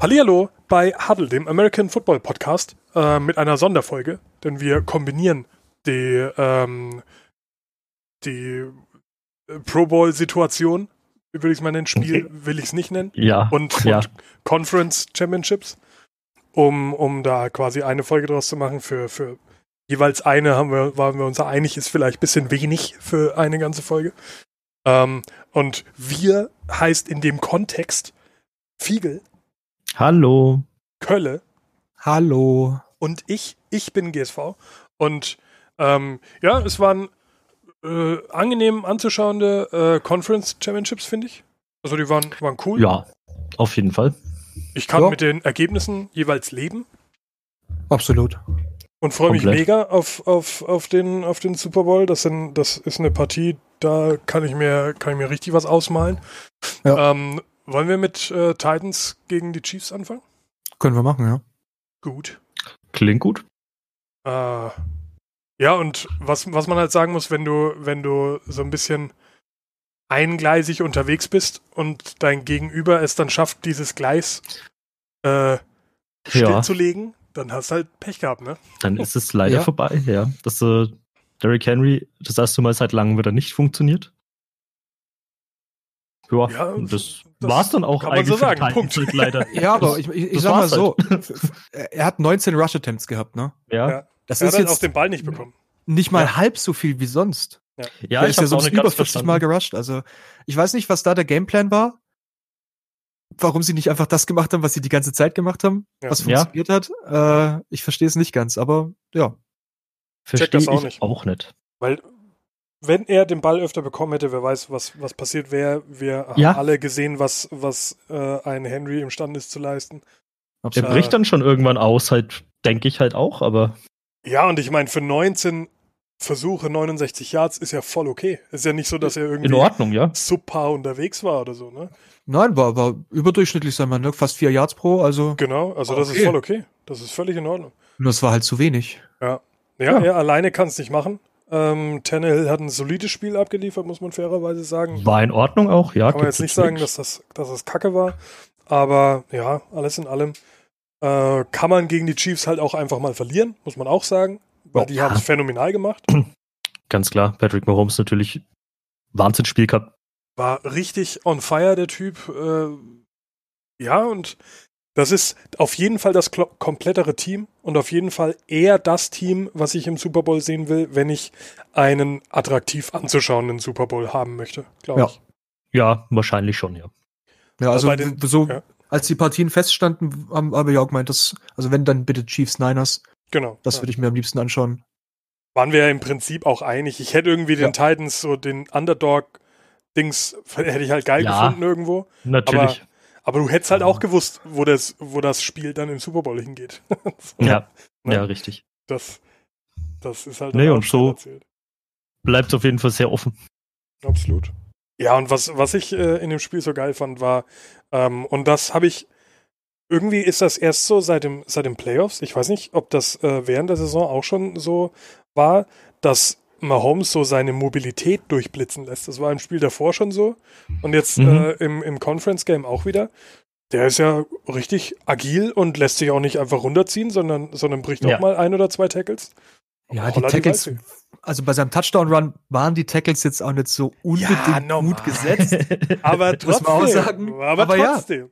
Hallihallo bei Huddle, dem American Football Podcast, äh, mit einer Sonderfolge, denn wir kombinieren die, ähm, die äh, Pro Bowl-Situation, wie will ich es mal nennen, Spiel will ich es nicht nennen, Ja. und, ja. und Conference Championships, um, um da quasi eine Folge draus zu machen. Für, für jeweils eine haben wir, waren wir uns einig, ist vielleicht ein bisschen wenig für eine ganze Folge. Ähm, und wir heißt in dem Kontext Fiegel, Hallo. Kölle Hallo. und ich, ich bin GSV. Und ähm, ja, es waren äh, angenehm anzuschauende äh, Conference Championships, finde ich. Also die waren, waren cool. Ja, auf jeden Fall. Ich kann Ja. mit den Ergebnissen jeweils leben Absolut. und freue mich mega auf, auf, auf, den, auf den Super Bowl. Das, sind, das ist eine Partie, da kann ich mir, kann ich mir richtig was ausmalen. Ja. Ähm, wollen wir mit äh, Titans gegen die Chiefs anfangen? Können wir machen, ja. Gut. Klingt gut. Äh, ja, und was, was man halt sagen muss, wenn du, wenn du so ein bisschen eingleisig unterwegs bist und dein Gegenüber es dann schafft, dieses Gleis äh, stillzulegen, dann hast du halt Pech gehabt, ne? Dann ist es leider Ja. vorbei, ja. Dass äh, Derrick Henry das erste Mal seit langem wieder nicht funktioniert. Ja, Ja, und das, das war's dann auch kann man eigentlich so sagen. Punkt. Halt leider. Ja, aber ich, ich, ich sag mal so, er er hat 19 Rush-Attempts gehabt, ne? Ja, Ja. Das Er ist hat halt auch jetzt den Ball nicht bekommen. nicht mal Ja. halb so viel wie sonst. ja, der ich ist ja sonst über ganz 40 Mal verstanden. gerusht. Also ich weiß nicht, was da der Gameplan war. Warum sie nicht einfach das gemacht haben, was sie die ganze Zeit gemacht haben, Ja. was Ja. funktioniert hat. Äh, ich verstehe es nicht ganz, aber ja. Verstehe das ich auch nicht. auch nicht. Weil, wenn er den Ball öfter bekommen hätte, wer weiß, was, was passiert wäre. Wir Ja. haben alle gesehen, was, was äh, ein Henry imstande ist zu leisten. Der Absolut. Äh, bricht dann schon irgendwann aus, halt, denke ich halt auch, aber Ja, und ich meine, für 19 Versuche, 69 Yards ist ja voll okay. Ist ja nicht so, dass er irgendwie in Ordnung, ja. subpar unterwegs war oder so, ne? Nein, war, war überdurchschnittlich, sagen wir, ne? fast vier Yards pro. Also Genau, also das ist Okay. voll okay. Das ist völlig in Ordnung. nur es war halt zu wenig. Ja, Ja. er alleine kann es nicht machen. Ähm, Tannehill hat ein solides Spiel abgeliefert, muss man fairerweise sagen. War in Ordnung auch, ja. Kann man jetzt nicht sagen, nix. dass das, dass das Kacke war. Aber ja, alles in allem äh, kann man gegen die Chiefs halt auch einfach mal verlieren, muss man auch sagen. Weil Ja. die haben es phänomenal gemacht. Ganz klar, Patrick Mahomes natürlich Wahnsinnsspiel gehabt. War richtig on fire, der Typ. Äh, ja, und das ist auf jeden Fall das komplettere Team und auf jeden Fall eher das Team, was ich im Super Bowl sehen will, wenn ich einen attraktiv anzuschauenden Super Bowl haben möchte, glaube Ja. ich. Ja, wahrscheinlich schon, ja. Ja, also den- so, ja. als die Partien feststanden, haben, wir ja auch gemeint, dass, also wenn dann bitte Chiefs Niners, Genau. das ja. würde ich mir am liebsten anschauen. Waren wir ja im Prinzip auch einig. Ich hätte irgendwie den Titans so den Underdog-Dings, hätte ich halt geil Ja. gefunden irgendwo. Natürlich. Aber du hättest halt auch gewusst, wo das, wo das Spiel dann im Super Bowl hingeht. ja, Ne? ja, richtig. Das, das ist halt Nee, und so-. Bleibt auf jeden Fall sehr offen. Absolut. Ja, und was, was ich äh, in dem Spiel so geil fand, war, ähm, und das habe ich, irgendwie ist das erst so seit dem, seit den Playoffs, ich weiß nicht, ob das äh, während der Saison auch schon so war, dass Mahomes so seine Mobilität durchblitzen lässt. Das war im Spiel davor schon so und jetzt Mhm. äh, im, im Conference-Game auch wieder. Der ist ja richtig agil und lässt sich auch nicht einfach runterziehen, sondern, sondern bricht Ja. auch mal ein oder zwei Tackles. Ja, die Tackles, Waldfee. also bei seinem Touchdown-Run waren die Tackles jetzt auch nicht so unbedingt normal. gut gesetzt. Aber Muss trotzdem. man auch sagen. Aber, Aber ja. trotzdem.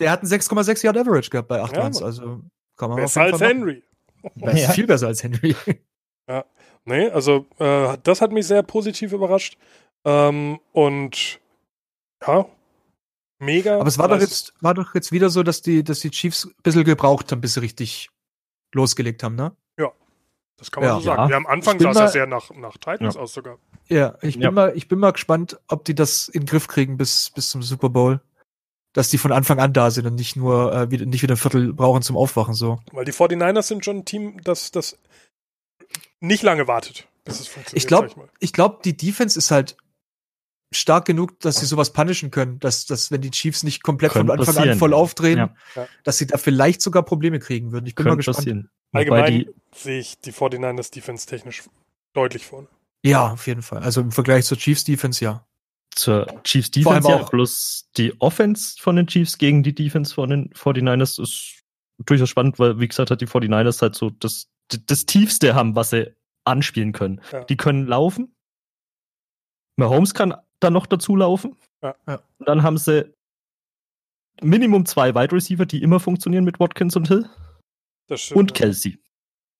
Der hat einen 6,6 Yard Average gehabt bei 8 Ja, Runs, also kann man Besser als. Henry. Ja. viel besser als Henry. Nee, also äh, das hat mich sehr positiv überrascht. Ähm, und ja, mega. Aber es war doch jetzt, war doch jetzt wieder so, dass die, dass die Chiefs ein bisschen gebraucht haben, bis sie richtig losgelegt haben, ne? Das kann man Ja. so sagen. Ja. Ja, am Anfang Ich bin sah es ja mal- sehr nach, nach Titans Ja. aus sogar. Ja, ich bin Ja. mal, ich bin mal gespannt, ob die das in den Griff kriegen bis, bis zum Super Bowl. Dass die von Anfang an da sind und nicht nur, äh, wieder, nicht wieder ein Viertel brauchen zum Aufwachen, so. Weil die 49ers sind schon ein Team, das, das nicht lange wartet, bis es funktioniert. Ich glaube, mal. ich glaube, die Defense ist halt stark genug, dass sie sowas punishen können, dass, dass wenn die Chiefs nicht komplett Könnte von Anfang passieren. an voll aufdrehen, Ja. Ja. dass sie da vielleicht sogar Probleme kriegen würden. Ich bin mal Könnte gespannt. passieren. Allgemein die, sehe ich die 49ers Defense technisch deutlich vorne. Ja, auf jeden Fall. Also im Vergleich zur Chiefs Defense, ja. zur Chiefs Vor allem Defense ja, auch- plus die Offense von den Chiefs gegen die Defense von den 49ers ist durchaus spannend, weil, wie gesagt, hat die 49ers halt so das, das Tiefste haben, was sie anspielen können. Ja. Die können laufen. Mahomes kann dann noch dazu laufen. Ja. Ja. Und dann haben sie Minimum zwei Wide Receiver, die immer funktionieren mit Watkins und Hill. Das stimmt, Und. Kelsey.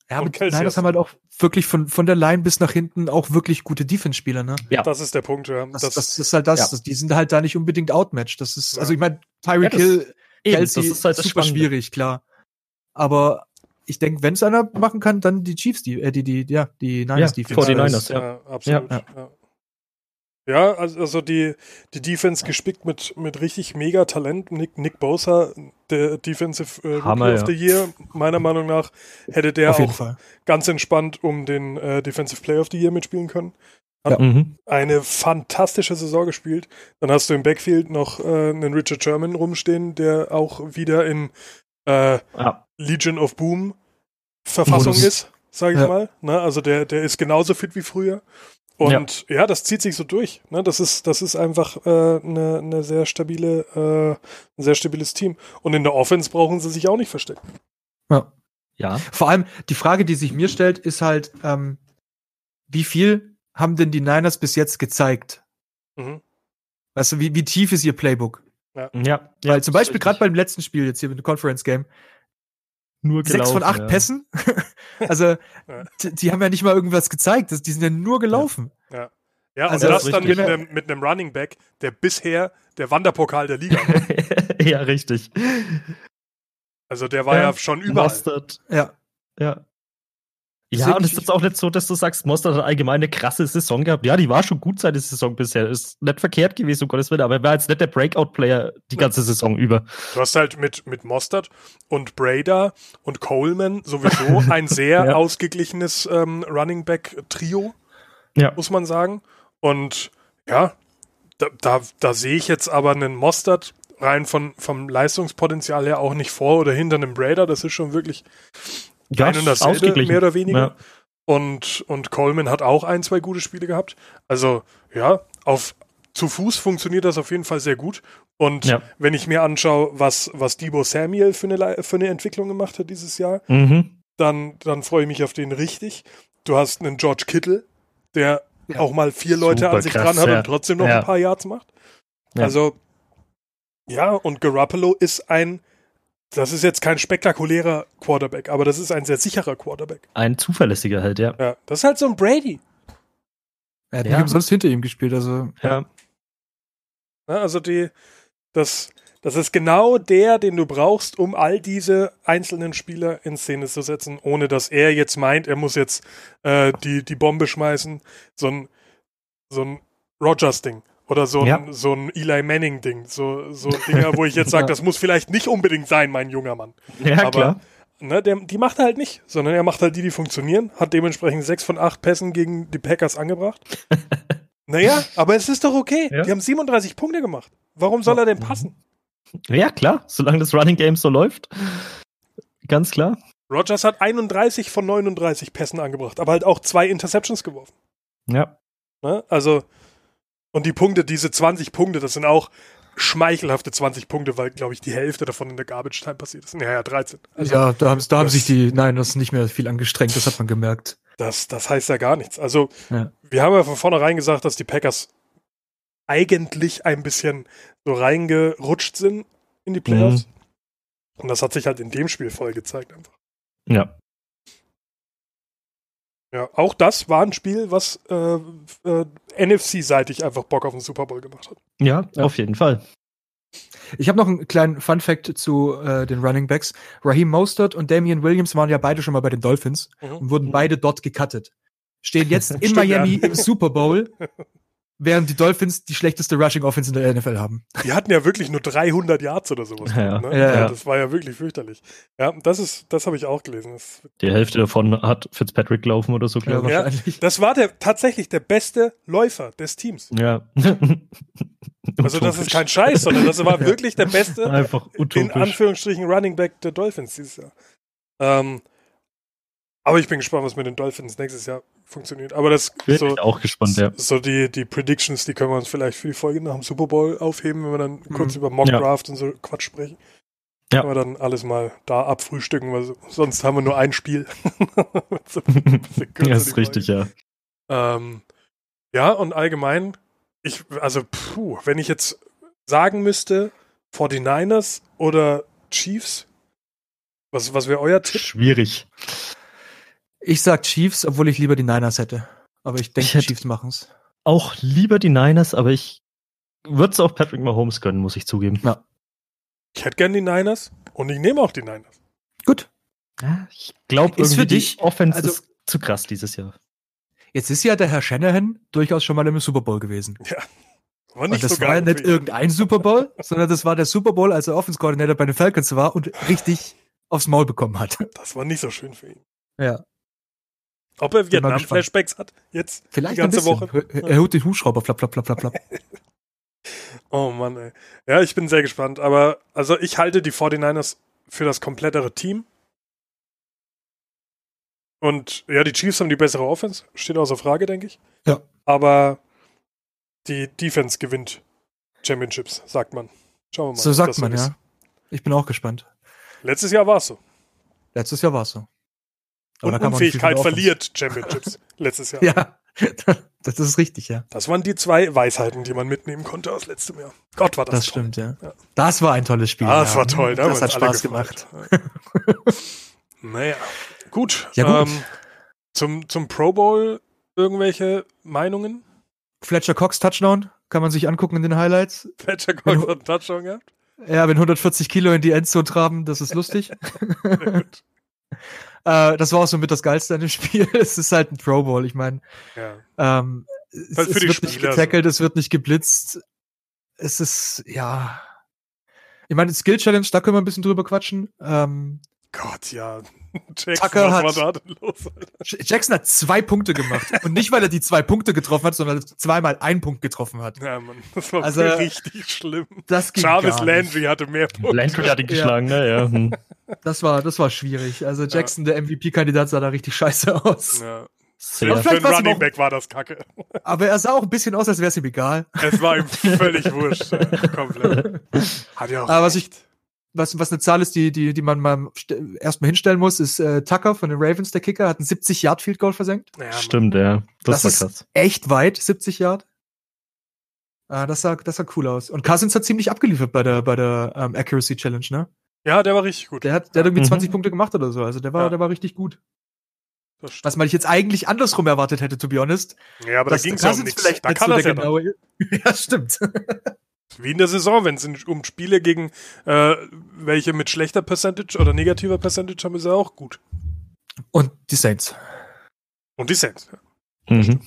Ja, Und aber Kelsey nein, das haben halt auch wirklich von, von der Line bis nach hinten auch wirklich gute Defense-Spieler, ne? Ja. Das ist der Punkt, ja. Das, Das, das, ist halt das. ja. das. Die sind halt da nicht unbedingt outmatched. Das ist, Ja. also ich meine, Tyreek Ja, das- Hill, Eben, Kelsey, das ist halt das super schwierig, klar. Aber ich denke, wenn es einer machen kann, dann die Chiefs, die, äh, die, die, ja, die Niners die Defense. 49ers, ja. ja. absolut. Ja. Ja, ja. also, die, die Defense gespickt mit, mit richtig mega Talent. Nick, Nick Bosa, der Defensive äh, Rookie Hammer, of ja. the Year, meiner Meinung nach, hätte der Auf auch Fall. ganz entspannt um den äh, Defensive Player of the Year mitspielen können. Hat Mhm. eine fantastische Saison gespielt. Dann hast du im Backfield noch äh, einen Richard Sherman rumstehen, der auch wieder in äh, Ja. Legion of Boom Verfassung Modus. ist, sage ich Ja. mal. Ne? Also der, der ist genauso fit wie früher. Und ja, das zieht sich so durch. Ne? Das ist, das ist einfach äh, eine, eine sehr stabile, äh, ein sehr stabiles Team. Und in der Offense brauchen sie sich auch nicht verstecken. Ja. Ja. Vor allem die Frage, die sich mir stellt, ist halt, ähm, wie viel haben denn die Niners bis jetzt gezeigt? Mhm. Weißt du, wie, wie tief ist ihr Playbook? Ja. Weil zum Beispiel gerade beim letzten Spiel jetzt hier mit dem Conference Game, nur sechs von acht ja. Pässen. also, Ja. die, die haben ja nicht mal irgendwas gezeigt. Das, die sind ja nur gelaufen. Ja, Also und das das dann mit richtig. einem, mit einem Running Back, der bisher der Wanderpokal der Liga war. ja, richtig. Also der war ja, schon überall. Mostert. Ja. Ja. Deswegen Ja, und es ist auch nicht so, dass du sagst, Mostert hat allgemein eine krasse Saison gehabt. Ja, die war schon gut seine Saison bisher. Ist nicht verkehrt gewesen, um Gottes Willen, aber er war jetzt nicht der Breakout-Player die ganze Saison über. Du hast halt mit, mit Mostert und Brader und Coleman sowieso ein sehr Ja. ausgeglichenes ähm, Running Back Trio, Ja. muss man sagen. Und ja, da, da, da sehe ich jetzt aber einen Mostert rein von, vom Leistungspotenzial her auch nicht vor oder hinter einem Brader. Das ist schon wirklich Ja, ein und dasselbe, ausgeglichen. mehr oder weniger. Ja. Und, und Coleman hat auch ein, zwei gute Spiele gehabt. Also, ja, auf zu Fuß funktioniert das auf jeden Fall sehr gut. Und Ja. wenn ich mir anschaue, was, was Debo Samuel für eine, für eine Entwicklung gemacht hat dieses Jahr, Mhm. dann, dann freue ich mich auf den richtig. Du hast einen George Kittle, der Ja. auch mal vier Leute Super an sich krass, dran hat ja. und trotzdem noch Ja. ein paar Yards macht. Ja. Also, ja, und Garoppolo ist ein, das ist jetzt kein spektakulärer Quarterback, aber das ist ein sehr sicherer Quarterback. Ein zuverlässiger halt, ja. Ja, das ist halt so ein Brady. Er hat Ja. nicht umsonst hinter ihm gespielt. Also, Ja. Ja, also die, das, das ist genau der, den du brauchst, um all diese einzelnen Spieler in Szene zu setzen, ohne dass er jetzt meint, er muss jetzt äh, die, die Bombe schmeißen. So ein, so ein Rogers-Ding. Oder so ein, Ja. so ein Eli Manning-Ding. So, so Dinger, wo ich jetzt sage, das muss vielleicht nicht unbedingt sein, mein junger Mann. Ja, Aber- klar. Ne, der, die macht er halt nicht, sondern er macht halt die, die funktionieren, hat dementsprechend sechs von acht Pässen gegen die Packers angebracht. naja, aber es ist doch okay. Ja. Die haben 37 Punkte gemacht. Warum soll er denn passen? Ja, klar. Solange das Running Game so läuft. Ganz klar. Rogers hat 31 von 39 Pässen angebracht, aber halt auch zwei Interceptions geworfen. Ja. Ne? Also, und die Punkte, diese 20 Punkte, das sind auch schmeichelhafte 20 Punkte, weil, glaube ich, die Hälfte davon in der Garbage Time passiert ist. Ja, ja, 13. Also, ja, da haben, da haben das- sich die Niners nicht mehr viel angestrengt. Das hat man gemerkt. Das, das heißt ja gar nichts. Also, Ja. wir haben ja von vornherein gesagt, dass die Packers eigentlich ein bisschen so reingerutscht sind in die Playoffs. Und das hat sich halt in dem Spiel voll gezeigt einfach. Ja. Ja, auch das war ein Spiel, was äh, äh, NFC-seitig einfach Bock auf den Super Bowl gemacht hat. Ja, Ja. auf jeden Fall. Ich habe noch einen kleinen Fun Fact zu äh, den Running Backs. Raheem Mostert und Damian Williams waren ja beide schon mal bei den Dolphins Mhm. und wurden beide dort gecuttet. Stehen jetzt in Stimmt, Miami im Super Bowl, während die Dolphins die schlechteste Rushing Offense in der NFL haben. Die hatten ja wirklich nur 300 Yards oder sowas. Ja. ne? Ja, Also ja. Das war ja wirklich fürchterlich. Ja, das ist, das habe ich auch gelesen. Das, Die Hälfte davon hat Fitzpatrick gelaufen oder so, Ja, glaube ich. wahrscheinlich. das war der tatsächlich der beste Läufer des Teams. Ja. Also das ist kein Scheiß, sondern das war wirklich der beste Einfach in. Anführungsstrichen Running Back der Dolphins dieses Jahr. Ähm, aber ich bin gespannt, was mit den Dolphins nächstes Jahr funktioniert. Aber das Bin so, auch gespannt, ja. so die, die Predictions, die können wir uns vielleicht für die Folge nach dem Super Bowl aufheben, wenn wir dann kurz Mhm. über Mock Ja. Draft und so Quatsch sprechen. Ja. Können wir dann alles mal da abfrühstücken, weil so- sonst haben wir nur ein Spiel. So ein ja, ist richtig, ja. Ähm, ja, und allgemein, ich, also, puh, wenn ich jetzt sagen müsste, 49ers oder Chiefs, was, was wäre euer Tipp? Schwierig. Ich sag Chiefs, obwohl ich lieber die Niners hätte. Aber ich denke, Chiefs machen's. Auch lieber die Niners, aber ich würde es auch Patrick Mahomes gönnen, muss ich zugeben. Ich hätte gern die Niners und ich nehme auch die Niners. Gut. Ja, ich glaube Ist irgendwie für die dich- Offense also- ist zu krass dieses Jahr. Jetzt ist ja der Herr Shanahan durchaus schon mal im Super Bowl gewesen. War Und das war ja nicht irgendein Super Bowl, sondern das war der Super Bowl, als er Offense Coordinator bei den Falcons war und richtig aufs Maul bekommen hat. Das war nicht so schön für ihn. Ja. Ob er Vietnam-Flashbacks hat, jetzt Vielleicht die ganze. Woche. Er, er holt den Hubschrauber, flapp, flapp, flapp, flapp. Oh Mann, ey. Ja, ich bin sehr gespannt. Aber also ich halte die 49ers für das komplettere Team. Und ja, die Chiefs haben die bessere Offense. Steht außer Frage, denke ich. Ja. Aber die Defense gewinnt Championships, sagt man. Schauen wir mal. So sagt man, ist. ja. Ich bin auch gespannt. Letztes Jahr war es so. Letztes Jahr war es so. Aber Und Unfähigkeit verliert Championships letztes Jahr. Ja, das ist richtig, ja. Das waren die zwei Weisheiten, die man mitnehmen konnte aus letztem Jahr. Gott, war das, Das, toll. stimmt, ja. Ja. Das war ein tolles Spiel. Das ja. war toll. Da Das hat Spaß gemacht. gefreut. Ja. naja, gut. Ja, gut. Ähm, zum, zum Pro Bowl irgendwelche Meinungen? Fletcher Cox Touchdown kann man sich angucken in den Highlights. Fletcher Cox hat einen Touchdown gehabt? Ja, wenn 140 Kilo in die Endzone traben, das ist lustig. Äh, das war auch so mit das Geilste an dem Spiel. es ist halt ein Pro Bowl. Ich meine, Ja. ähm, es, es wird nicht Spieler getackelt, es wird nicht geblitzt. Es ist, ja. Ich meine, Skill Challenge, da können wir ein bisschen drüber quatschen. Ähm, Gott, ja. Jackson, Tucker was hat- war da denn los? Jackson hat zwei Punkte gemacht. Und nicht, weil er die zwei Punkte getroffen hat, sondern zweimal einen Punkt getroffen hat. Ja, Mann, das war Also, richtig schlimm. Das ging Jarvis gar nicht. Landry hatte mehr Punkte. Landry hat ihn geschlagen, ne? Ja. Hm. Das war, das war schwierig. Also Jackson, der MVP-Kandidat, sah da richtig scheiße aus. Ja. Sehr. Aber Für einen Running auch- Back war das kacke. Aber er sah auch ein bisschen aus, als wäre es ihm egal. Es war ihm völlig wurscht. ja, Komplett. Hat ja auch. Aber was ich, recht. Was, was eine Zahl ist, die, die, die man mal st- erstmal hinstellen muss, ist äh, Tucker von den Ravens, der Kicker, hat ein 70 Yard Field Goal versenkt. Ja, Mann. Stimmt, ja. Das, Das war ist- krass. Echt weit, 70 Yard. Ah, das sah, das sah cool aus. Und Cousins hat ziemlich abgeliefert bei der, bei der ähm, Accuracy Challenge, ne? Ja, der war richtig gut. Der hat, der hat irgendwie Mhm. 20 Punkte gemacht oder so. Also der war, Ja. der war richtig gut. Was man ich jetzt eigentlich andersrum erwartet hätte, to be honest. Ja, aber da ging es ja um Cousins nichts. vielleicht Da nicht kann so das ja Ja, stimmt. Wie in der Saison, wenn es um Spiele gegen äh, welche mit schlechter Percentage oder negativer Percentage haben, ist er auch gut. Und die Saints. Und die Saints. Ja. Mhm.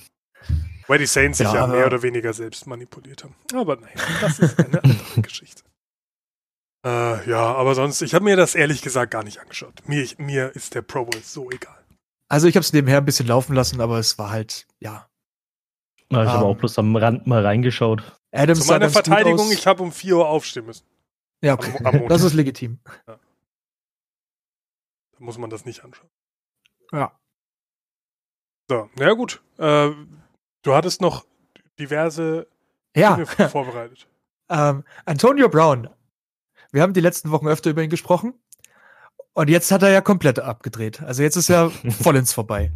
Weil die Saints sich Ja, mehr oder weniger selbst manipuliert haben. Aber nein, das ist eine andere Geschichte. Äh, ja, aber sonst, ich habe mir das ehrlich gesagt gar nicht angeschaut. Mir, ich, mir ist der Pro Bowl so egal. Also ich habe es nebenher ein bisschen laufen lassen, aber es war halt, ja. Ja, ich habe Ähm, auch bloß am Rand mal reingeschaut. Adams Zu meiner Verteidigung, ich habe um 4 Uhr aufstehen müssen. ja, okay. am- am Montag. das ist legitim. Da muss man das nicht anschauen. Ja. So, ja gut. Äh, du hattest noch diverse Ja, Dinge vorbereitet. ähm, Antonio Brown. Wir haben die letzten Wochen öfter über ihn gesprochen. Und jetzt hat er ja komplett abgedreht. Also jetzt ist er vollends vorbei.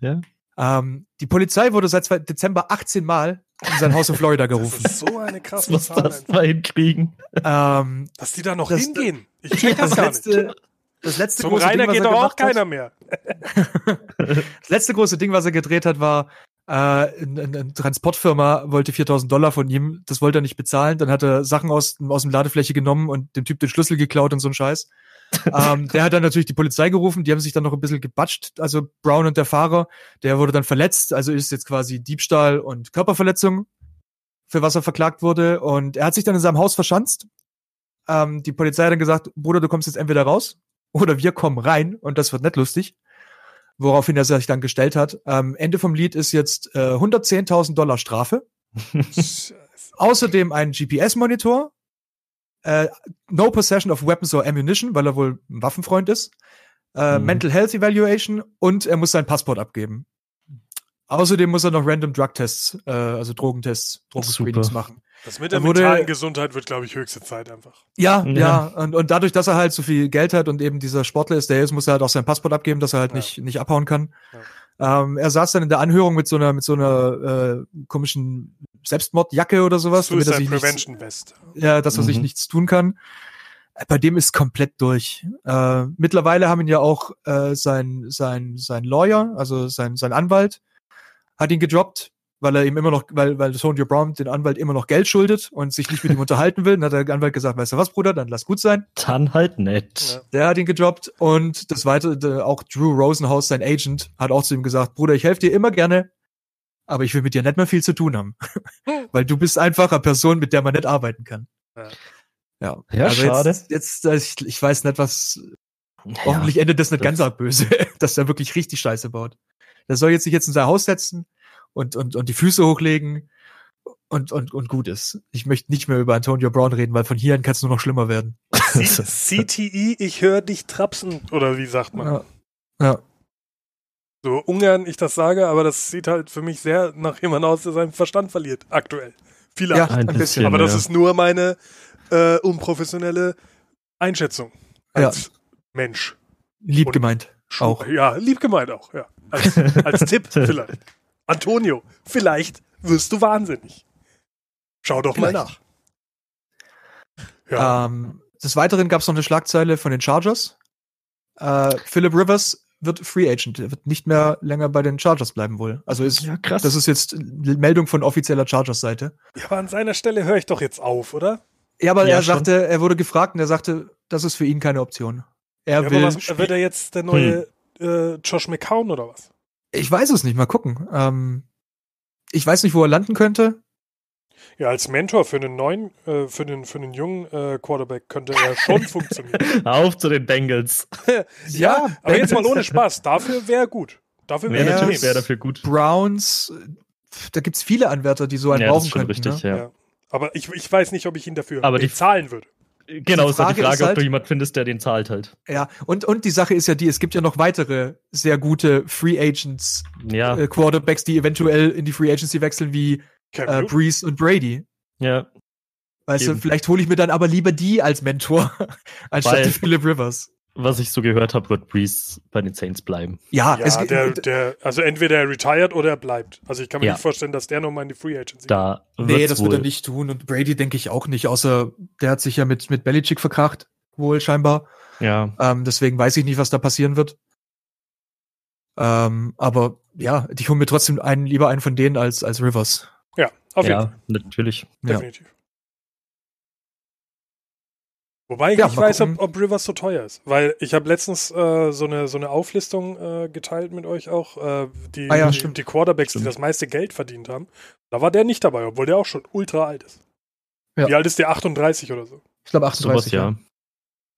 Ja. Ähm, die Polizei wurde seit Dezember 18 Mal in sein Haus in Florida Das gerufen. ist so eine krasse Was Zahl. das mal hinkriegen. ähm, Dass die da noch Das- hingehen. Ich check das, das gar nicht. letzte, das letzte Zum große Rainer Ding, was geht doch auch hat- keiner mehr. Das letzte große Ding, was er gedreht hat, war, äh, eine, eine Transportfirma wollte 4000 Dollar von ihm, das wollte er nicht bezahlen, dann hat er Sachen aus, aus dem Ladefläche genommen und dem Typ den Schlüssel geklaut und so ein Scheiß. ähm, der hat dann natürlich die Polizei gerufen, die haben sich dann noch ein bisschen gebatscht, also Brown und der Fahrer, der wurde dann verletzt, also ist jetzt quasi Diebstahl und Körperverletzung, für was er verklagt wurde. Und er hat sich dann in seinem Haus verschanzt. Ähm, die Polizei hat dann gesagt, Bruder, du kommst jetzt entweder raus oder wir kommen rein. Und das wird nicht lustig woraufhin er sich dann gestellt hat. Ähm, Ende vom Lied ist jetzt äh, 110.000 Dollar Strafe. Außerdem ein GPS-Monitor. Äh, no possession of weapons or ammunition, weil er wohl ein Waffenfreund ist. Äh, Mhm. Mental Health Evaluation und er muss sein Passport abgeben. Außerdem muss er noch random Drug-Tests, äh, also Drogentests, Drogenscreenings machen. Das mit der Er wurde- mentalen Gesundheit wird, glaube ich, höchste Zeit einfach. Ja, Ja. ja. Und, und dadurch, dass er halt so viel Geld hat und eben dieser Sportler ist, der er ist, muss er halt auch sein Passport abgeben, dass er halt Ja. nicht, nicht abhauen kann. Ähm, er saß dann in der Anhörung mit so einer, mit so einer äh, komischen Selbstmordjacke oder sowas, damit er Suicide sich nichts, Prevention Best. ja, dass er sich Mhm. nichts tun kann. Äh, Bei dem ist komplett durch. Äh, mittlerweile haben ihn ja auch äh, sein, sein, sein Lawyer, also sein, sein Anwalt, hat ihn gedroppt, weil er ihm immer noch, weil, weil Antonio Brown den Anwalt immer noch Geld schuldet und sich nicht mit ihm unterhalten will. Dann hat der Anwalt gesagt, weißt du was, Bruder, dann lass gut sein. Dann halt nett. Ja. Der hat ihn gedroppt und das weitere, auch Drew Rosenhaus, sein Agent, hat auch zu ihm gesagt, Bruder, ich helfe dir immer gerne, aber ich will mit dir nicht mehr viel zu tun haben. Weil du bist einfach eine Person, mit der man nicht arbeiten kann. Ja. Ja, Ja, schade. Jetzt, jetzt äh, ich, ich weiß nicht, was. Hoffentlich endet das nicht das- ganz arg böse, dass er wirklich richtig Scheiße baut. Der soll jetzt sich jetzt in sein Haus setzen und, und, und die Füße hochlegen und, und, und gut ist. Ich möchte nicht mehr über Antonio Brown reden, weil von hier an kann es nur noch schlimmer werden. CTI, ich höre dich trapsen. Oder wie sagt man? Ja. Ja. So ungern ich das sage, aber das sieht halt für mich sehr nach jemandem aus, der seinen Verstand verliert. Aktuell. Vielleicht. Ja, Ein ein bisschen. bisschen. aber das ja. ist nur meine äh, unprofessionelle Einschätzung. Als Mensch. Lieb Und- gemeint. Auch. Ja, lieb gemeint auch, ja. Als, als Tipp vielleicht. Antonio, vielleicht wirst du wahnsinnig. Schau doch mal Vielleicht. nach. Ja, Ähm, des Weiteren gab es noch eine Schlagzeile von den Chargers. Äh, Philip Rivers wird Free Agent. Er wird nicht mehr länger bei den Chargers bleiben wohl. Also ist, Ja, krass. das ist jetzt eine Meldung von offizieller Chargers-Seite. ja, aber an seiner Stelle höre ich doch jetzt auf, oder? Ja, aber Ja, er schon. sagte, er wurde gefragt und er sagte, das ist für ihn keine Option. Er Ja, will. aber was, wird er jetzt der neue äh, Josh McCown oder was? Ich weiß es nicht, mal gucken. Ähm, ich weiß nicht, wo er landen könnte. Ja, als Mentor für einen neuen, äh, für den, für einen jungen äh, Quarterback könnte er schon funktionieren. Auf zu den Bengals. Ja, aber jetzt mal ohne Spaß. Dafür wäre gut. Dafür Wäre Ja, natürlich es wäre dafür gut. Browns, da gibt's viele Anwärter, die so einen Ja, das brauchen ist schon könnten. richtig, ne? ja. Ja. Aber ich, ich weiß nicht, ob ich ihn dafür Aber die- bezahlen würde. Genau, ist halt die Frage, ist halt- ob du jemand findest, der den zahlt halt. Ja, und, und die Sache ist ja die, es gibt ja noch weitere sehr gute Free Agents, Ja, äh, Quarterbacks, die eventuell in die Free Agency wechseln, wie äh. Breeze und Brady. ja. Weißt Eben. du, vielleicht hole ich mir dann aber lieber die als Mentor, anstatt Weil- die Philip Rivers. Was ich so gehört habe, wird Breeze bei den Saints bleiben. Ja, Ja, es, der, der, also entweder er retired oder er bleibt. Also ich kann mir Ja. nicht vorstellen, dass der nochmal in die Free Agency geht. Da nee, das wird er wohl- nicht tun. Und Brady denke ich auch nicht, außer der hat sich ja mit, mit Belichick verkracht, wohl scheinbar. Ja, Ähm, deswegen weiß ich nicht, was da passieren wird. Ähm, aber ja, ich hole mir trotzdem einen, lieber einen von denen als, als Rivers. Ja, auf jeden Fall. ja, natürlich. Ja. Definitiv. Wobei ich Ja, nicht weiß, ob, ob Rivers so teuer ist. Weil ich habe letztens äh, so, eine, so eine Auflistung äh, geteilt mit euch auch, äh, die, Ah ja, die, stimmt. die Quarterbacks, die Stimmt. das meiste Geld verdient haben. Da war der nicht dabei, obwohl der auch schon ultra alt ist. Ja. Wie alt ist der? 38 oder so. Ich glaube Sowas 38. ja.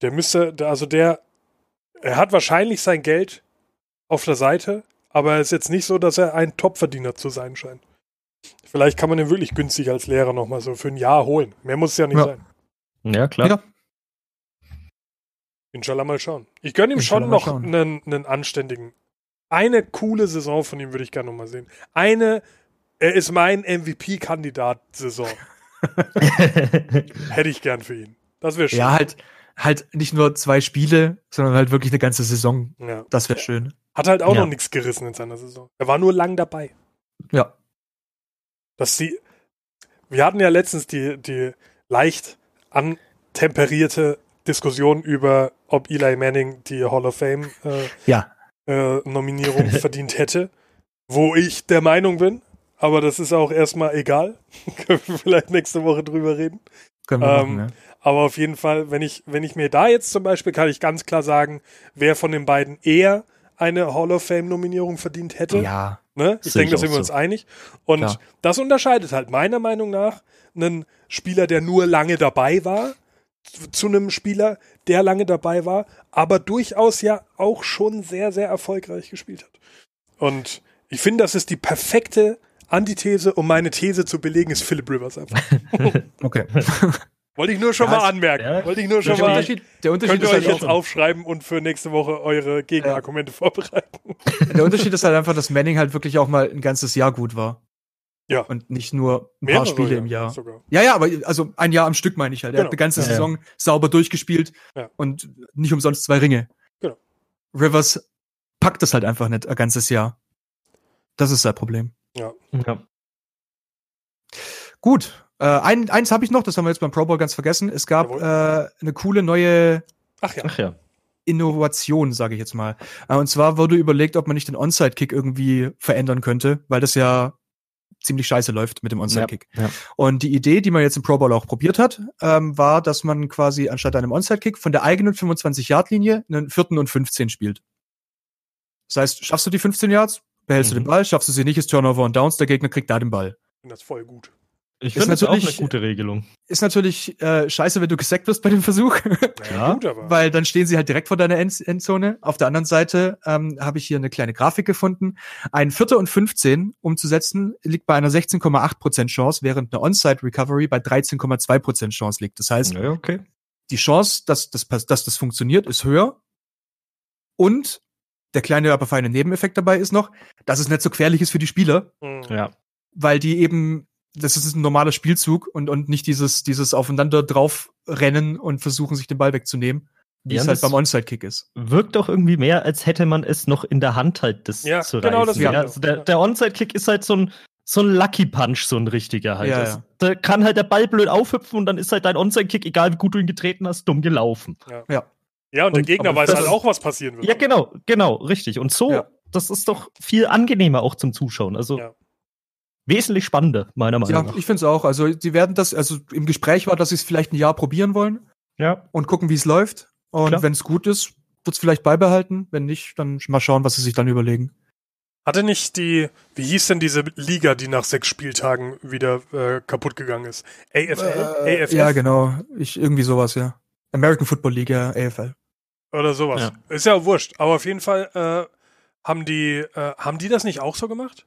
Der müsste, also der, er hat wahrscheinlich sein Geld auf der Seite, aber es ist jetzt nicht so, dass er ein Topverdiener zu sein scheint. Vielleicht kann man den wirklich günstig als Lehrer nochmal so für ein Jahr holen. Mehr muss es ja nicht Ja. sein. Ja, klar. Inshallah mal schauen. Ich gönne ihm Inshallah schon noch einen, einen anständigen. Eine coole Saison von ihm würde ich gerne nochmal sehen. Eine, er ist mein MVP-Kandidat-Saison. Hätte ich gern für ihn. Das wäre schön. Ja, halt, halt nicht nur zwei Spiele, sondern halt wirklich eine ganze Saison. Ja. Das wäre schön. Hat halt auch Ja. noch nichts gerissen in seiner Saison. Er war nur lang dabei. Ja. Dass sie. Wir hatten ja letztens die, die leicht antemperierte Diskussion über, ob Eli Manning die Hall of Fame äh, Ja. äh, Nominierung verdient hätte. Wo ich der Meinung bin, aber das ist auch erstmal egal. Können wir vielleicht nächste Woche drüber reden. Können wir Ähm, machen, Aber auf jeden Fall, wenn ich, wenn ich mir da jetzt zum Beispiel, kann ich ganz klar sagen, wer von den beiden eher eine Hall of Fame-Nominierung verdient hätte. ja. Ja. Ne? Ich denke, da sind wir uns so. einig. Und Klar. das unterscheidet halt meiner Meinung nach einen Spieler, der nur lange dabei war, zu- zu einem Spieler, der lange dabei war, aber durchaus ja auch schon sehr, sehr erfolgreich gespielt hat. Und ich finde, das ist die perfekte Antithese, um meine These zu belegen, ist Philip Rivers einfach. Okay. Wollte ich nur schon Ja, mal anmerken. ja, Wollte ich nur schon Der mal. Unterschied, der Unterschied Könnt ihr euch halt jetzt aufschreiben und für nächste Woche eure Gegenargumente vorbereiten. der Unterschied ist halt einfach, dass Manning halt wirklich auch mal ein ganzes Jahr gut war. Ja. Und nicht nur ein Mehrere paar Spiele ja, im Jahr. Sogar. Ja, ja, aber also ein Jahr am Stück meine ich halt. Er Genau. hat eine ganze Ja, ja. Saison sauber durchgespielt Ja. und nicht umsonst zwei Ringe. Genau. Rivers packt das halt einfach nicht ein ganzes Jahr. Das ist sein Problem. Ja. Gut. Äh, ein, eins habe ich noch, das haben wir jetzt beim Pro Bowl ganz vergessen. Es gab äh, eine coole neue Ach ja. Ach ja. Innovation, sage ich jetzt mal. Äh, Und zwar wurde überlegt, ob man nicht den Onside-Kick irgendwie verändern könnte, weil das ja ziemlich scheiße läuft mit dem Onside-Kick. Ja. Und die Idee, die man jetzt im Pro Bowl auch probiert hat, ähm, war, dass man quasi anstatt einem Onside-Kick von der eigenen 25-Yard-Linie einen vierten und 15 spielt. Das heißt, schaffst du die 15 Yards, behältst du Mhm. den Ball, schaffst du sie nicht, ist Turnover und Downs, der Gegner kriegt da den Ball. Ich finde das voll gut. Ich Ist finde das auch eine natürlich- gute Regelung. Ist natürlich äh, scheiße, wenn du gesackt wirst bei dem Versuch. Ja, gut, aber. Weil dann stehen sie halt direkt vor deiner End Endzone. Auf der anderen Seite ähm, habe ich hier eine kleine Grafik gefunden. Ein Vierter und 15 umzusetzen liegt bei einer 16,8% Chance, während eine Onside Recovery bei 13,2% Chance liegt. Das heißt, Ja, okay. die Chance, dass das, dass das funktioniert, ist höher. Und der kleine, aber feine Nebeneffekt dabei ist noch, dass es nicht so gefährlich ist für die Spieler, Mhm. Ja. weil die eben, das ist ein normaler Spielzug und, und nicht dieses, dieses aufeinander drauf rennen und versuchen, sich den Ball wegzunehmen, wie Ja, es halt beim Onside-Kick ist. Wirkt doch irgendwie mehr, als hätte man es noch in der Hand halt, das Ja, zu genau, reißen. das ja, also der, Ja. der Onside-Kick ist halt so ein, so ein Lucky Punch, so ein richtiger halt. Ja, ja. Da kann halt der Ball blöd aufhüpfen und dann ist halt dein Onside-Kick, egal wie gut du ihn getreten hast, dumm gelaufen. Ja, und der Und- Gegner aber weiß das halt auch, was passieren wird. Ja, genau, genau, richtig. Und so, Ja. das ist doch viel angenehmer auch zum Zuschauen. Also Ja. Wesentlich spannender, meiner Meinung Ja, nach. ich finde es auch. Also, die werden das, also im Gespräch war, dass sie es vielleicht ein Jahr probieren wollen Ja. und gucken, wie es läuft. Und wenn es gut ist, wird es vielleicht beibehalten. Wenn nicht, dann mal schauen, was sie sich dann überlegen. Hatte nicht die, wie hieß denn diese Liga, die nach sechs Spieltagen wieder äh, kaputt gegangen ist? AFL? Äh, AFL? ja, genau. Ich, irgendwie sowas, ja. American Football League, ja, AFL. Oder sowas. Ja. Ist ja wurscht. Aber auf jeden Fall äh, haben die, äh, haben die das nicht auch so gemacht?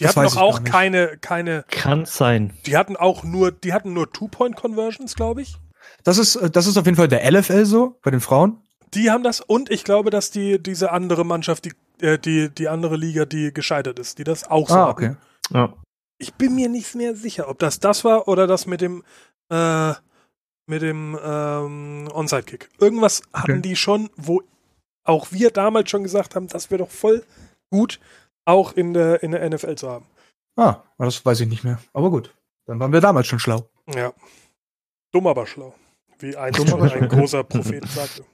Die Das hatten doch auch keine, keine, Kann sein. die hatten auch nur, die hatten nur Two-Point-Conversions, glaube ich. Das ist, äh, das ist auf jeden Fall der LFL so, bei den Frauen. Die haben das und ich glaube, dass die, diese andere Mannschaft, die, äh, die, die andere Liga, die gescheitert ist, die das auch so ah, hatten. okay. Ja. Ich bin mir nicht mehr sicher, ob das das war oder das mit dem, äh, mit dem ähm, Onside-Kick. Irgendwas hatten die schon, wo auch wir damals schon gesagt haben, das wäre doch voll gut, auch in der, in der NFL zu haben. Ah, das weiß ich nicht mehr. Aber gut. Dann waren wir damals schon schlau. Ja. Dumm, aber schlau. Wie ein, ein großer Prophet sagte.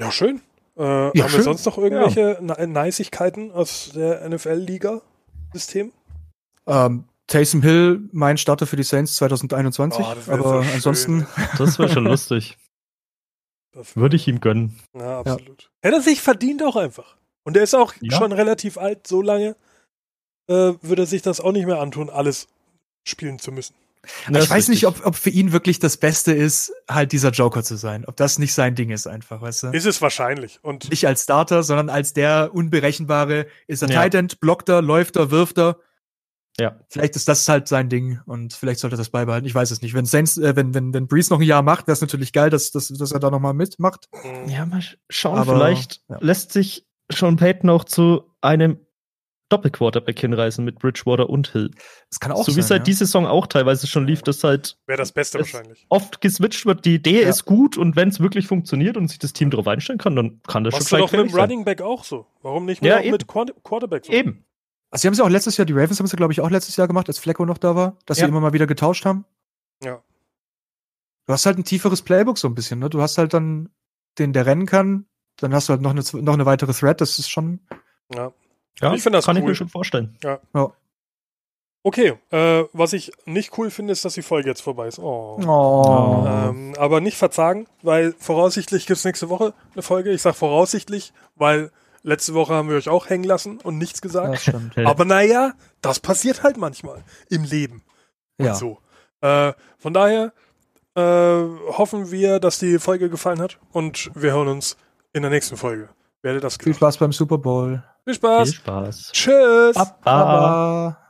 Ja, schön. Äh, haben wir schön. sonst noch irgendwelche ja. Neisigkeiten aus der NFL-Liga-System? Ähm, Taysom Hill, mein Starter für die Saints 2021. Oh, das wär aber so ansonsten, Das wäre schon lustig. Das Würde ich ihm gönnen. Ja, absolut. Hätte er sich verdient auch einfach. Und er ist auch Ja. schon relativ alt, so lange äh, würde er sich das auch nicht mehr antun, alles spielen zu müssen. Ja, ich weiß nicht, richtig. ob, ob für ihn wirklich das Beste ist, halt dieser Joker zu sein. Ob das nicht sein Ding ist einfach, weißt du? Ist es wahrscheinlich. Und nicht als Starter, sondern als der unberechenbare, ist er Ja. Tight End, blockt er, läuft er, wirft er. Ja. Vielleicht ist das halt sein Ding und vielleicht sollte er das beibehalten. Ich weiß es nicht. Wenn Saints, äh, wenn, wenn, wenn Breeze noch ein Jahr macht, wäre es natürlich geil, dass, dass, dass er da nochmal mitmacht. mh, Ja, mal sch- schauen, Aber, vielleicht ja. lässt sich Sean Payton auch zu einem Doppelquarterback hinreißen mit Bridgewater und Hill. Das kann auch so wie es halt die Saison auch teilweise schon lief, dass halt wäre das Beste Es- wahrscheinlich. oft geswitcht wird. Die Idee Ja. ist gut und wenn es wirklich funktioniert und sich das Team darauf einstellen kann, dann kann das Machst schon doch mit dem. Running Back auch so. Warum nicht Ja, nur eben. mit Quar- Quarterback so? Eben. Also, sie haben es ja auch letztes Jahr, die Ravens haben es ja, glaube ich, auch letztes Jahr gemacht, als Flecko noch da war, dass Ja. sie immer mal wieder getauscht haben. Ja. Du hast halt ein tieferes Playbook so ein bisschen, ne? Du hast halt dann den, der rennen kann, dann hast du halt noch eine, noch eine weitere Thread, das ist schon. Ja. Ja, Ich find das kann ich cool. mir schon vorstellen. Okay, äh, was ich nicht cool finde, ist, dass die Folge jetzt vorbei ist. Oh. Oh. Ähm, aber nicht verzagen, weil voraussichtlich gibt es nächste Woche eine Folge. Ich sage voraussichtlich, weil letzte Woche haben wir euch auch hängen lassen und nichts gesagt. Das stimmt. Aber naja, das passiert halt manchmal im Leben. Und Ja. so. Äh, von daher äh, hoffen wir, dass die Folge gefallen hat und wir hören uns in der nächsten Folge. Werde das Viel Spaß beim Super Bowl. Viel Spaß. Viel Spaß. Tschüss. Baba. Baba.